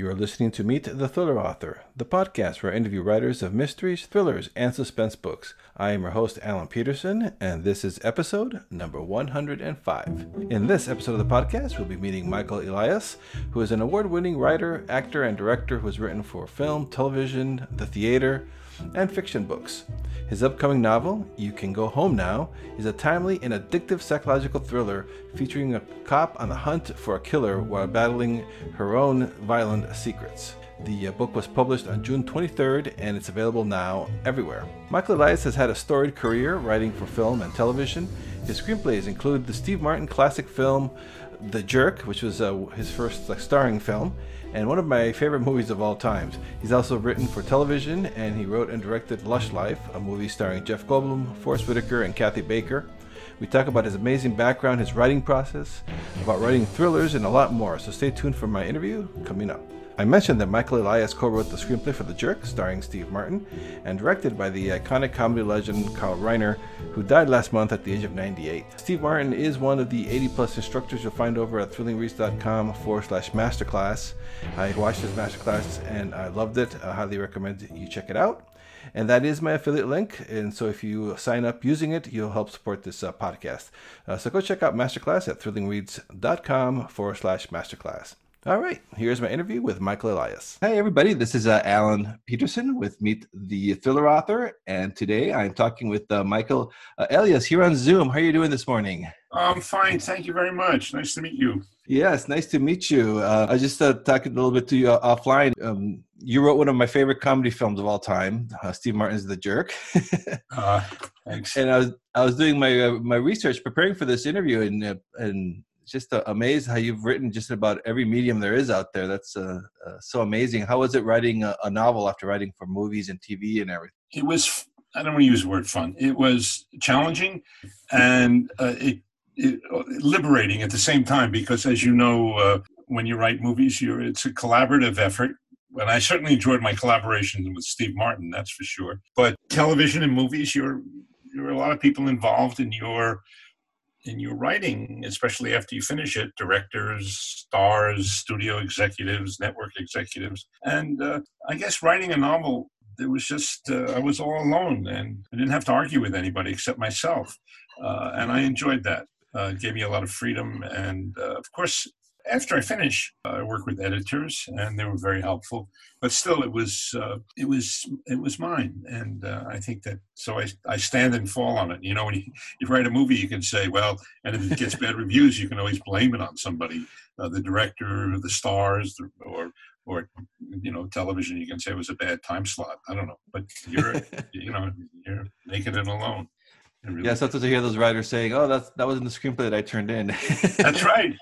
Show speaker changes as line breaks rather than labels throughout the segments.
You are listening to Meet the Thriller Author, the podcast where I interview writers of mysteries, thrillers, and suspense books. I am your host, Alan Peterson, and this is episode number 105. In this episode of the podcast, we'll be meeting Michael Elias, who is an award winning writer, actor, and director who has written for film, television, the theater, and fiction books. His upcoming novel, You Can Go Home Now, is a timely and addictive psychological thriller featuring a cop on the hunt for a killer while battling her own violent secrets. The uh, book was published on June 23rd and it's available now everywhere. Michael Elias has had a storied career writing for film and television. His screenplays include the Steve Martin classic film The Jerk, which was uh, his first like, starring film, and one of my favorite movies of all times. He's also written for television, and he wrote and directed Lush Life, a movie starring Jeff Goldblum, Forest Whitaker, and Kathy Baker. We talk about his amazing background, his writing process, about writing thrillers, and a lot more. So stay tuned for my interview coming up. I mentioned that Michael Elias co wrote the screenplay for The Jerk, starring Steve Martin, and directed by the iconic comedy legend Carl Reiner, who died last month at the age of 98. Steve Martin is one of the 80 plus instructors you'll find over at thrillingreads.com forward slash masterclass. I watched his masterclass and I loved it. I highly recommend you check it out. And that is my affiliate link. And so if you sign up using it, you'll help support this uh, podcast. Uh, so go check out Masterclass at thrillingreads.com forward slash masterclass. All right, here's my interview with Michael Elias. Hey, everybody, this is uh, Alan Peterson with Meet the Thriller Author, and today I'm talking with uh, Michael uh, Elias here on Zoom. How are you doing this morning?
I'm fine, thank you very much. Nice to meet you.
Yes, nice to meet you. Uh, I just uh, talking a little bit to you uh, offline. Um, you wrote one of my favorite comedy films of all time, Steve Martin's The Jerk.
thanks.
And I was I was doing my my research preparing for this interview, and and just uh, amazed how you've written just about every medium there is out there. That's uh, uh, so amazing. How was it writing a, a, novel after writing for movies and TV and everything?
It was. I don't want to use the word fun. It was challenging, and uh, it, it, liberating at the same time because, as you know, uh, when you write movies, you're it's a collaborative effort. And I certainly enjoyed my collaboration with Steve Martin, that's for sure. But television and movies, you're you're a lot of people involved in your in your writing, especially after you finish it, directors, stars, studio executives, network executives. And uh, I guess writing a novel, it was just, uh, I was all alone and I didn't have to argue with anybody except myself. Uh, and I enjoyed that. Uh, gave me a lot of freedom. And uh, of course, after I finished, uh, I worked with editors, and they were very helpful. But still, it was uh, it was it was mine, and uh, I think that so I I stand and fall on it. You know, when you, you write a movie, you can say, well, and if it gets bad reviews, you can always blame it on somebody, uh, the director, the stars, or or you know, television. You can say it was a bad time slot. I don't know, but you're you know you're making it alone.
Really yeah, sometimes I hear those writers saying, "Oh, that's that was in the screenplay that I turned in."
that's right.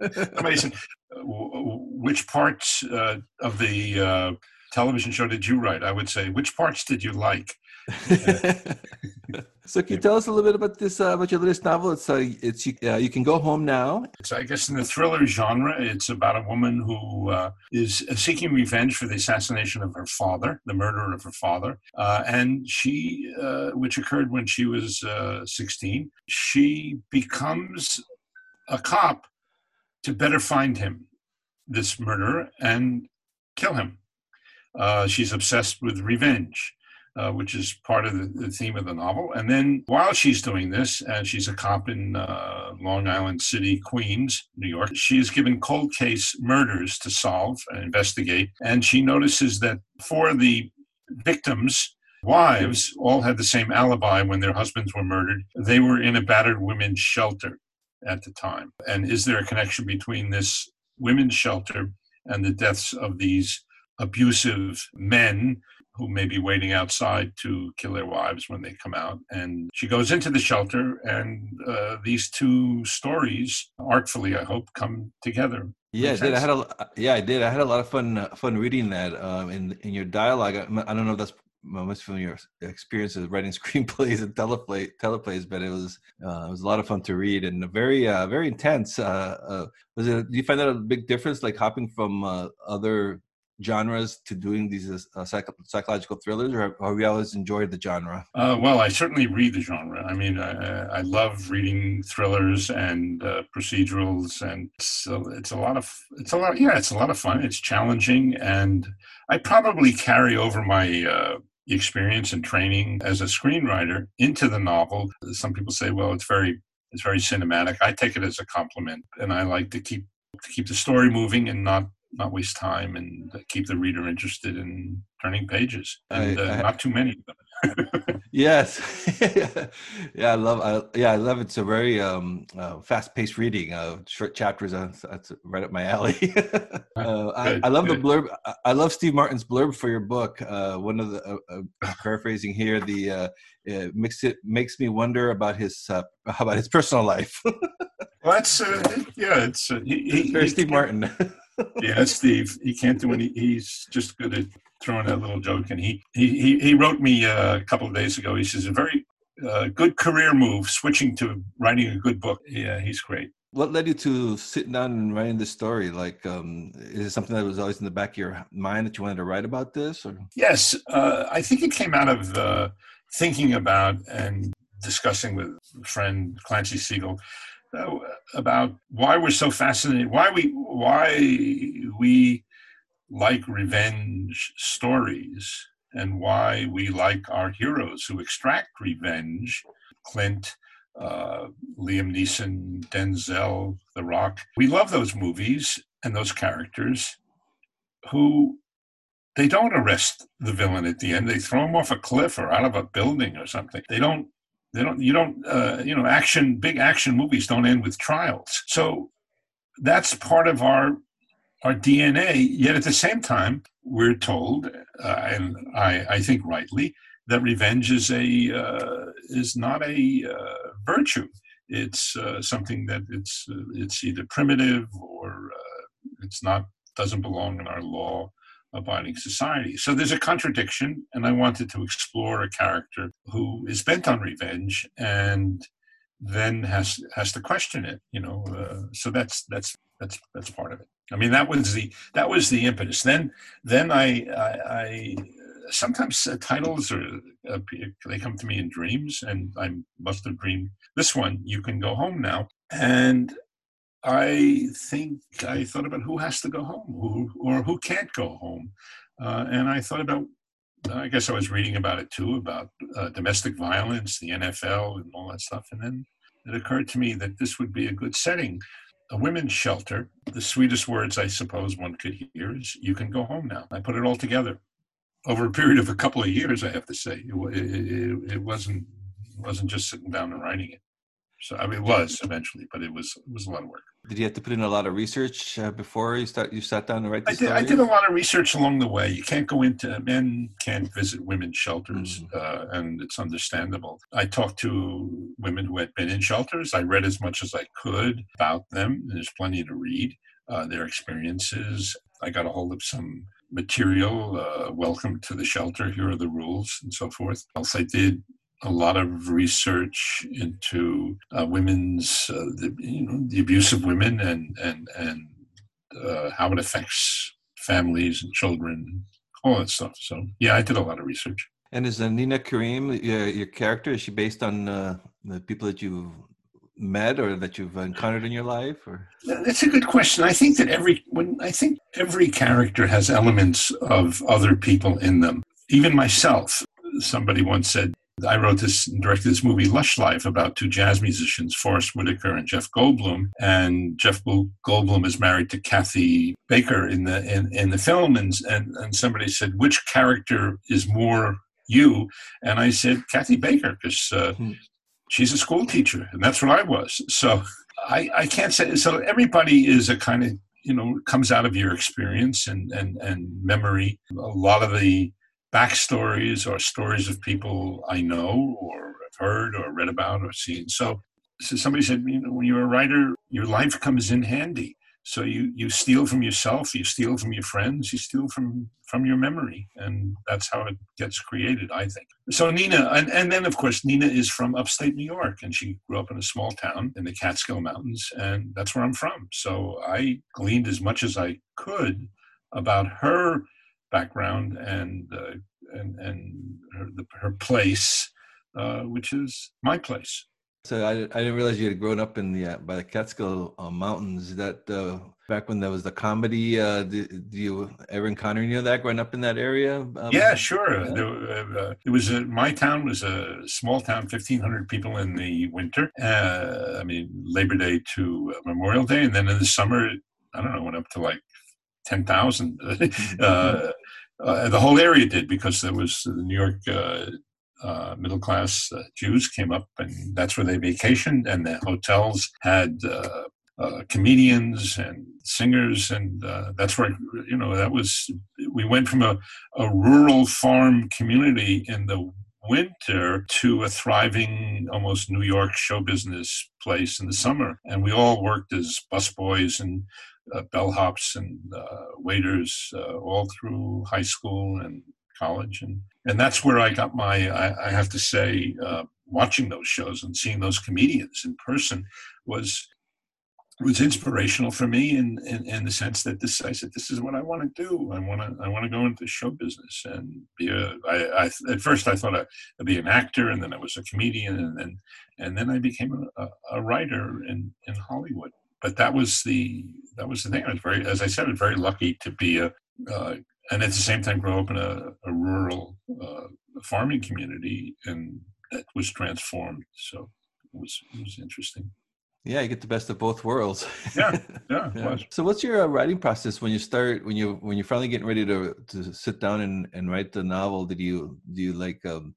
Amazing. Which parts uh, of the uh, television show did you write? I would say, which parts did you like?
so, can you tell us a little bit about this uh, about your latest novel? It's uh, it's uh, you can go home now.
It's I guess in the thriller genre. It's about a woman who uh, is seeking revenge for the assassination of her father, the murder of her father, uh, and she, uh, which occurred when she was sixteen. She becomes a cop to better find him, this murderer, and kill him. She's obsessed with revenge, uh, which is part of the, the, theme of the novel. And then while she's doing this, and she's a cop in uh, Long Island City, Queens, New York, she is given cold case murders to solve and investigate. And she notices that for the victims, wives all had the same alibi when their husbands were murdered. They were in a battered women's shelter at the time? And is there a connection between this women's shelter and the deaths of these abusive men who may be waiting outside to kill their wives when they come out? And she goes into the shelter, and uh, these two stories, artfully, I hope, come together.
Yeah, I did. I had a yeah, I did. I had a lot of fun uh, fun reading that um, in in your dialogue. I, I don't know if that's most from your experiences writing screenplays and teleplay teleplays, but it was uh, it was a lot of fun to read and very uh, very intense. Uh, uh, was it? Do you find that a big difference, like hopping from uh, other genres to doing these uh, psych- psychological thrillers, or have you always enjoyed the genre?
Uh, well, I certainly read the genre. I mean, I, I love reading thrillers and uh, procedurals, and so it's a lot of it's a lot. Yeah, it's a lot of fun. It's challenging, and I probably carry over my uh, experience and training as a screenwriter into the novel. Some people say, well, it's very it's very cinematic. I take it as a compliment, and I like to keep to keep the story moving and not not waste time and keep the reader interested in turning pages. And I, uh, I, not too many of them.
yes, yeah, I love. I, yeah, I love it. It's a very um, uh, fast-paced reading. Uh, short chapters. That's right up my alley. Uh, I, I, love good. the blurb. I love Steve Martin's blurb for your book. Uh, one of the uh, paraphrasing here. The it makes it makes me wonder about his about his personal life.
well, that's yeah. It's he, he,
very Steve Martin
yeah, Steve. He can't do any. He's just good at throwing that little joke. And he he he wrote me uh, a couple of days ago. He says a very uh, good career move, switching to writing a good book. Yeah, he's great.
What led you to sitting down and writing this story? Like, um, is it something that was always in the back of your mind that you wanted to write about this? Or?
Yes, uh, I think it came out of uh, thinking about and discussing with friend Clancy Sigal about why we're so fascinated, why we why we like revenge stories, and why we like our heroes who extract revenge. Clint, uh, Liam Neeson, Denzel, The Rock. We love those movies and those characters who they don't arrest the villain at the end. They throw him off a cliff or out of a building or something. They don't they don't. You don't. Uh, you know, action. Big action movies don't end with trials. So that's part of our our DNA. Yet at the same time, we're told, uh, and I, I think rightly, that revenge is a uh, is not a uh, virtue. It's uh, something that it's uh, it's either primitive or it's not doesn't belong in our law abiding society. So there's a contradiction, and I wanted to explore a character who is bent on revenge and then has has to question it. You know, uh, so that's that's that's that's part of it. I mean, that was the that was the impetus. Then then I I, I sometimes uh, titles are uh, they come to me in dreams, and I must have dreamed this one. You can go home now, and I think I thought about who has to go home, who or who can't go home, uh, and I thought about. I guess I was reading about it too, about uh, domestic violence, the NFL, and all that stuff, and then it occurred to me that this would be a good setting. A women's shelter. The sweetest words I suppose one could hear is "You can go home now." I put it all together over a period of a couple of years. I have to say, it, it, it wasn't wasn't just sitting down and writing it. So I mean, it was eventually, but it was it was a lot of work.
Did you have to put in a lot of research uh, before you start? You sat down to write.
I did. I did a lot of research along the way. You can't go into men can't visit women's shelters, mm. uh, and it's understandable. I talked to women who had been in shelters. I read as much as I could about them. There's plenty to read. Uh, their experiences. I got a hold of some material. Uh, welcome to the shelter. Here are the rules, and so forth. Else I did a lot of research into uh, women's uh, the, you know, the abuse of women and and and uh, how it affects families and children, all that stuff. So yeah, I did a lot of research.
And is uh, Nina Karam your, your character? Is she based on uh, the people that you've met or that you've encountered in your life? Or
that's a good question. I think that every when I think every character has elements of other people in them. Even myself, somebody once said I wrote this and directed this movie, Lush Life, about two jazz musicians, Forest Whitaker and Jeff Goldblum. And Jeff Goldblum is married to Kathy Baker in the in, in the film. And, and and somebody said, which character is more you? And I said, Kathy Baker, because uh, hmm. she's a school teacher, and that's what I was. So I, I can't say. So everybody is a kind of you know comes out of your experience and and and memory. A lot of the backstories or stories of people I know or have heard or read about or seen. So, so somebody said, you know, when you're a writer, your life comes in handy. So you you steal from yourself, you steal from your friends, you steal from from your memory, and that's how it gets created. I think. So Nina, and, and then of course Nina is from upstate New York, and she grew up in a small town in the Catskill Mountains, and that's where I'm from. So I gleaned as much as I could about her background and uh, and and her, the, her place, uh, which is my place.
So I, I didn't realize you had grown up in the uh, by the Catskill uh, Mountains. That uh, back when there was the comedy. Uh, do, do, you ever encounter any of that growing up in that area?
Um, yeah, sure. Yeah. There, uh, it was a, my town was a small town, fifteen hundred people in the winter. Uh, I mean Labor Day to Memorial Day, and then in the summer, I don't know, went up to like ten thousand. uh, the whole area did because there was the New York uh, uh, middle class uh, Jews came up, and that's where they vacationed. And the hotels had uh, uh comedians and singers, and uh, that's where you know that was. We went from a, a rural farm community in the winter to a thriving, almost New York show business place in the summer, and we all worked as busboys and uh, bellhops and uh, waiters uh, all through high school and college, and and that's where I got my. I, I have to say, uh, watching those shows and seeing those comedians in person was was inspirational for me in, in, in the sense that this I said this is what I want to do. I want to I want to go into show business and be a. I, I at first I thought I'd be an actor and then I was a comedian and then and then I became a, a writer in in Hollywood. But that was the that was the thing. I was very, as I said, I was very lucky to be a uh, and at the same time grow up in a, a rural uh, farming community and that was transformed. So it was it was interesting.
Yeah you get the best of both worlds.
Yeah yeah, yeah.
so what's your uh, writing process when you start when you when you're finally getting ready to to sit down and, and write the novel? Did you do you like um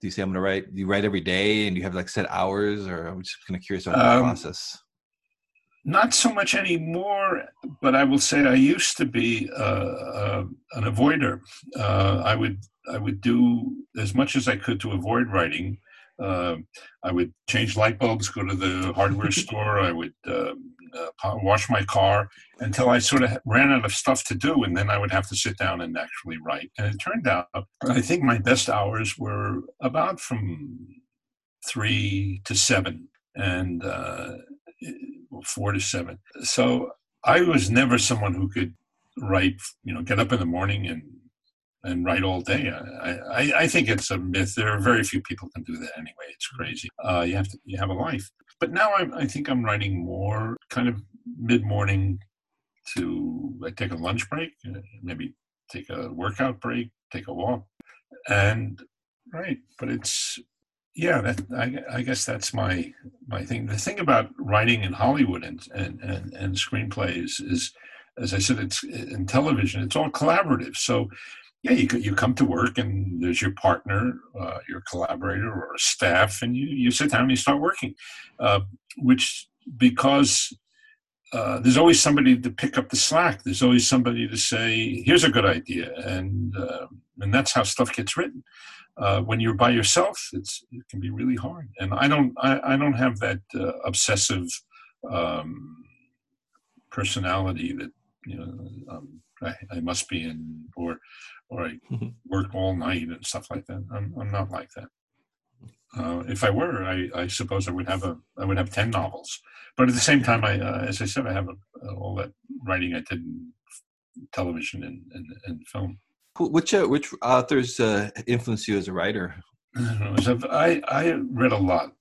do you say i'm gonna write do you write every day and you have like set hours or i'm just kind of curious about um, the process
not so much anymore, but I will say I used to be uh, uh, an avoider. Uh, I would I would do as much as I could to avoid writing. Uh, I would change light bulbs, go to the hardware store. I would um, uh, wash my car until I sort of ran out of stuff to do, and then I would have to sit down and actually write. And it turned out, I think my best hours were about from three to seven, and uh, four to seven. So I was never someone who could write, you know, get up in the morning and and write all day. I, I, I think it's a myth. There are very few people can do that anyway. It's crazy. Uh, you have to you have a life. But now I, I think I'm writing more kind of mid morning to I take a lunch break, uh, maybe take a workout break, take a walk, and right. But it's yeah, that, I, I, guess that's my my thing. The thing about writing in Hollywood and and and, and screenplays is, as I said, it's in television. It's all collaborative. So, yeah, you you come to work and there's your partner, uh, your collaborator, or staff, and you you sit down and you start working, uh, which because. Uh, there's always somebody to pick up the slack. There's always somebody to say, "Here's a good idea," and uh, and that's how stuff gets written uh, when you're by yourself, it's it can be really hard. And I don't I, I don't have that uh, obsessive um, personality that you know um, I, I, must be in or or I mm-hmm. work all night and stuff like that. I'm I'm not like that. Uh, if I were, I, I, suppose I would have a I would have ten novels. But at the same time, I uh, as I said, I have a, all that writing I did in television and, and, and film.
Which uh, which authors uh, influenced you as a writer?
I I read a lot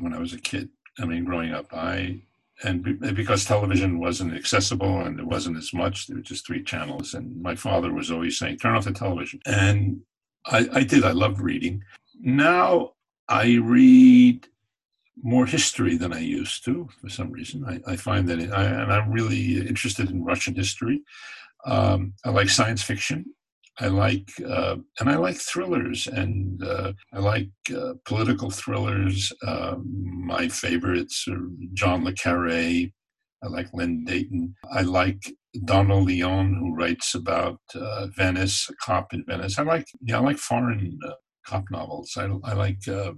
when I was a kid. I mean, growing up, I and because television wasn't accessible and there wasn't as much, there were just three channels. And my father was always saying, "Turn off the television," and I, I did. I loved reading. Now I read more history than I used to for some reason. I, I find that, it, I, and I'm really interested in Russian history. Um, I like science fiction. I like, uh, and I like thrillers, and uh, I like uh, political thrillers. Um, my favorites are John le Carre. I like Len Deighton. I like Donna Leon, who writes about uh, Venice, a cop in Venice. I like, yeah, I like foreign uh, cop novels. I, I like uh,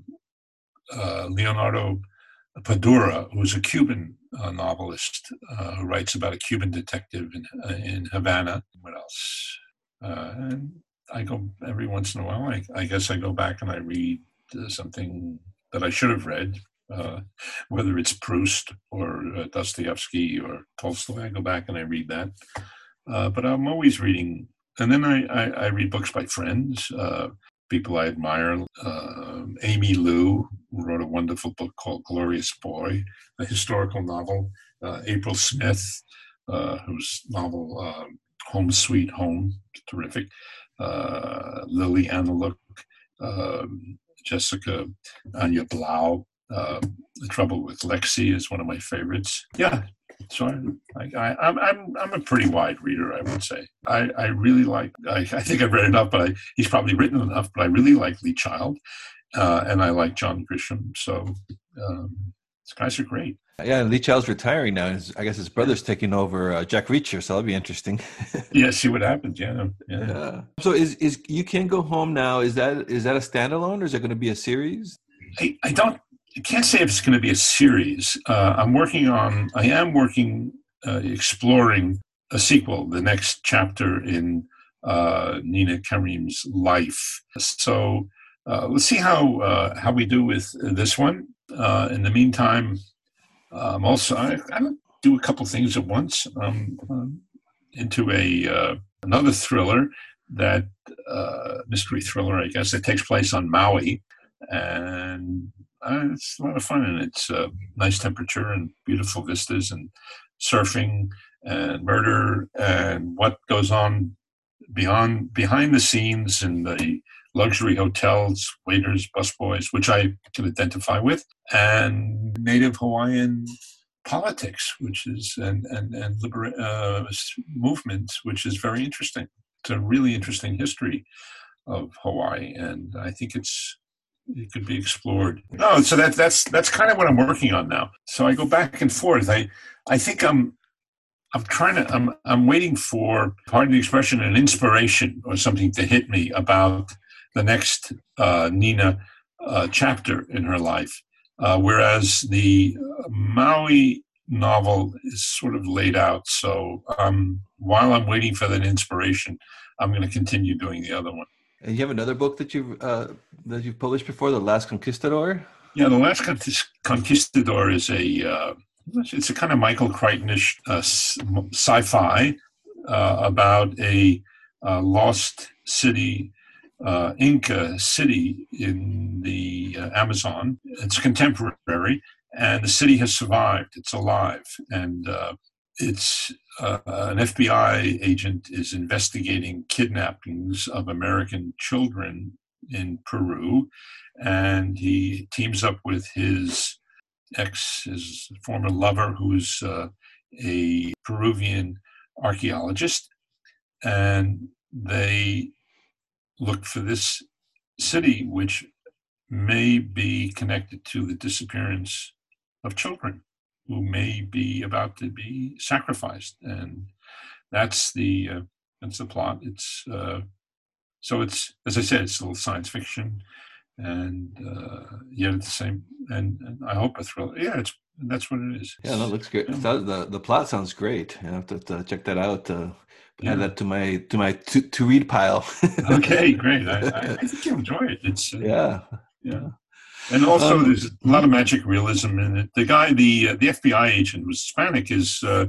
Leonardo Padura, who's a Cuban novelist who writes about a Cuban detective in, in Havana. What else? Uh, and I go every once in a while. I, I guess I go back and I read uh, something that I should have read, uh, whether it's Proust or uh, Dostoevsky or Tolstoy. I go back and I read that. uh, but I'm always reading. And then I, I, I read books by friends, uh, people I admire. Uh, Aimee Liu wrote a wonderful book called Glorious Boy, a historical novel. April Smith, whose novel um, Home Sweet Home, terrific. Uh, Lily Anna um, Jessica Anya Blau. Uh, the Trouble with Lexie is one of my favorites. Yeah, so I, I, am I'm, I'm a pretty wide reader, I would say. I, I really like, I, I think I've read enough, but I, he's probably written enough, but I really like Lee Child uh, and I like John Grisham. So um, these guys are great.
Yeah, Lee Child's retiring now. I guess his brother's taking over uh, Jack Reacher, so that'll be interesting.
yeah, see what happens. Yeah, yeah,
yeah. So is is you can go home now? Is that is that a standalone, or is it going to be a series?
I, I don't I can't say if it's going to be a series. Uh, I'm working on, I am working, uh, exploring a sequel, the next chapter in uh, Nina Karam's life. So uh, let's see how uh, how we do with this one. Uh, in the meantime, I'm also I, I do a couple things at once. I'm, I'm into a uh, another thriller that uh, mystery thriller, I guess, that takes place on Maui, and uh, it's a lot of fun and it's uh, nice temperature and beautiful vistas and surfing and murder and what goes on beyond behind the scenes in the luxury hotels, waiters, busboys, which I can identify with, and Native Hawaiian politics, which is and and and libera- uh, movements, which is very interesting. It's a really interesting history of Hawaii, and I think it's it could be explored. Oh, so that that's that's kind of what I'm working on now. So I go back and forth. I I think I'm I'm trying to I'm I'm waiting for pardon the expression an inspiration or something to hit me about the next uh, Nina uh, chapter in her life. Uh, whereas the Maui novel is sort of laid out. So um, while I'm waiting for that inspiration, I'm going to continue doing the other one.
And you have another book that you've uh, that you've published before, The Last Conquistador.
Yeah, The Last Conquistador is a uh, it's a kind of Michael Crichtonish uh, sci-fi uh, about a uh, lost city, uh, Inca city in the uh, Amazon. It's contemporary, and the city has survived. It's alive, and it's uh, an FBI agent is investigating kidnappings of American children in Peru, and he teams up with his ex, his former lover, who's uh, a Peruvian archaeologist, and they look for this city, which may be connected to the disappearance of children who may be about to be sacrificed, and that's the uh, that's the plot. It's uh, so it's as I said, it's a little science fiction, and uh, yet at the same and, and I hope a thriller. Yeah, it's that's what it is.
Yeah, that looks great. The the plot sounds great. I have to, to check that out. Uh, yeah. Add that to my to my to, to read pile.
okay, great. I, I, I, think you'll enjoy it. It's
uh, yeah,
yeah. And also, um, there's a lot of magic realism in it. The guy, the uh, the FBI agent, was Hispanic, is uh,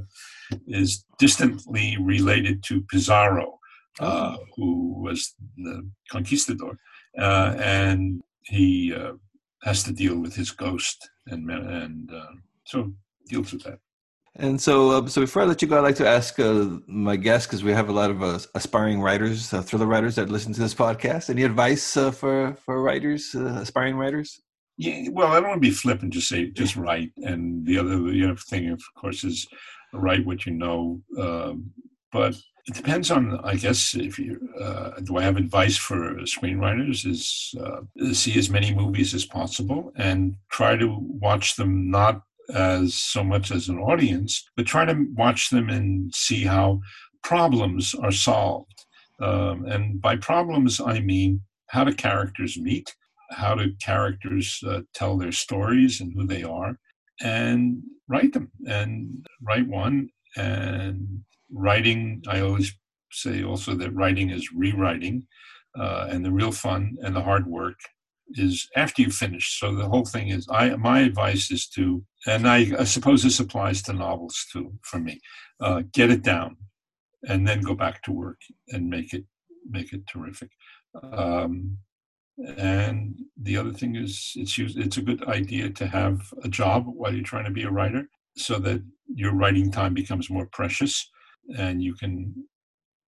is distantly related to Pizarro, uh, oh. who was the conquistador, uh, and he uh, has to deal with his ghost, and and uh, so deals with that.
And so, uh, so before I let you go, I'd like to ask uh, my guests because we have a lot of uh, aspiring writers, thriller writers that listen to this podcast. Any advice for for writers, aspiring writers?
Yeah, well, I don't want to be flippant. Just say just write, and the other the other thing, of course, is write what you know. Um, but it depends on, I guess, if you uh, do I have advice for screenwriters? Is uh, see as many movies as possible and try to watch them not as so much as an audience, but try to watch them and see how problems are solved. Um, and by problems, I mean how do characters meet how do characters uh, tell their stories and who they are, and write them and write one. And writing, I always say also that writing is rewriting, uh, and the real fun and the hard work is after you finish. So the whole thing is, I my advice is to, and I, I suppose this applies to novels too for me, uh, get it down and then go back to work and make it make it terrific. Um, and the other thing is, it's used, it's a good idea to have a job while you're trying to be a writer, so that your writing time becomes more precious, and you can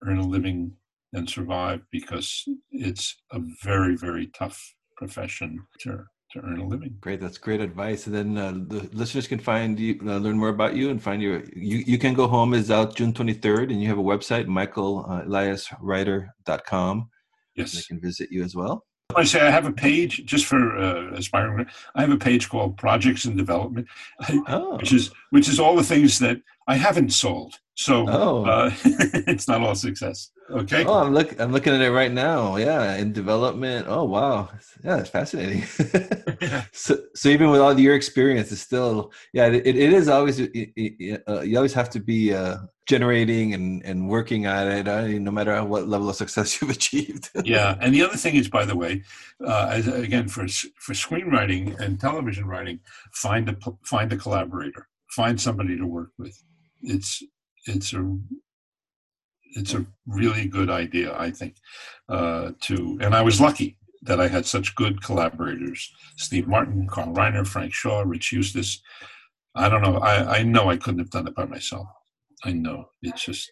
earn a living and survive because it's a very very tough profession to to earn a living.
Great, that's great advice. And then uh, the listeners can find you, uh, learn more about you, and find your. You, you can go home is out June twenty third, and you have a website, michael elias michaeleliaswriter.com.
Yes,
they can visit you as well.
I say I have a page just for uh, aspiring. I have a page called Projects in Development, oh. which is which is all the things that I haven't sold. So oh. uh, it's not all success. Okay.
Oh, I'm look. I'm looking at it right now. Yeah, in development. Oh, wow. Yeah, it's fascinating. so, so even with all your experience, it's still yeah. It, it is always it, it, uh, you always have to be uh, generating and and working at it, uh, no matter what level of success you've achieved.
yeah, and the other thing is, by the way, uh, as, again for for screenwriting and television writing, find a find a collaborator, find somebody to work with. It's it's a it's a really good idea, I think. Uh, to and I was lucky that I had such good collaborators: Steve Martin, Carl Reiner, Frank Shaw, Rich Eustis. I don't know. I, I know I couldn't have done it by myself. I know it's just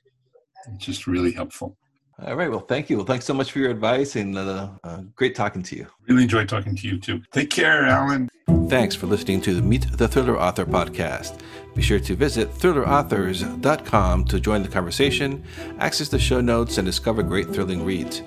it's just really helpful.
All right. Well, thank you. Well, thanks so much for your advice and uh, uh, great talking to you.
Really enjoyed talking to you too. Take care, Alan.
Thanks for listening to the Meet the Thriller Author podcast. Be sure to visit thrillerauthors.com to join the conversation, access the show notes, and discover great thrilling reads.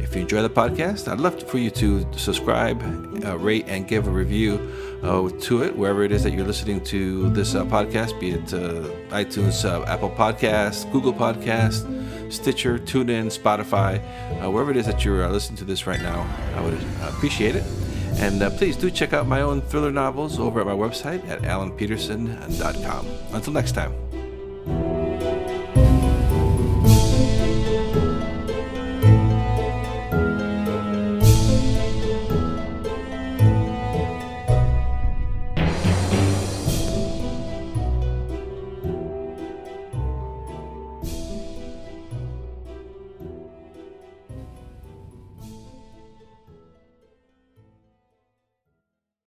If you enjoy the podcast, I'd love for you to subscribe, uh, rate, and give a review uh, to it wherever it is that you're listening to this uh, podcast, be it uh, iTunes, uh, Apple Podcasts, Google Podcasts, Stitcher, TuneIn, Spotify, uh, wherever it is that you're listening to this right now. I would appreciate it. And uh, please do check out my own thriller novels over at my website at alanpeterson.com. Until next time.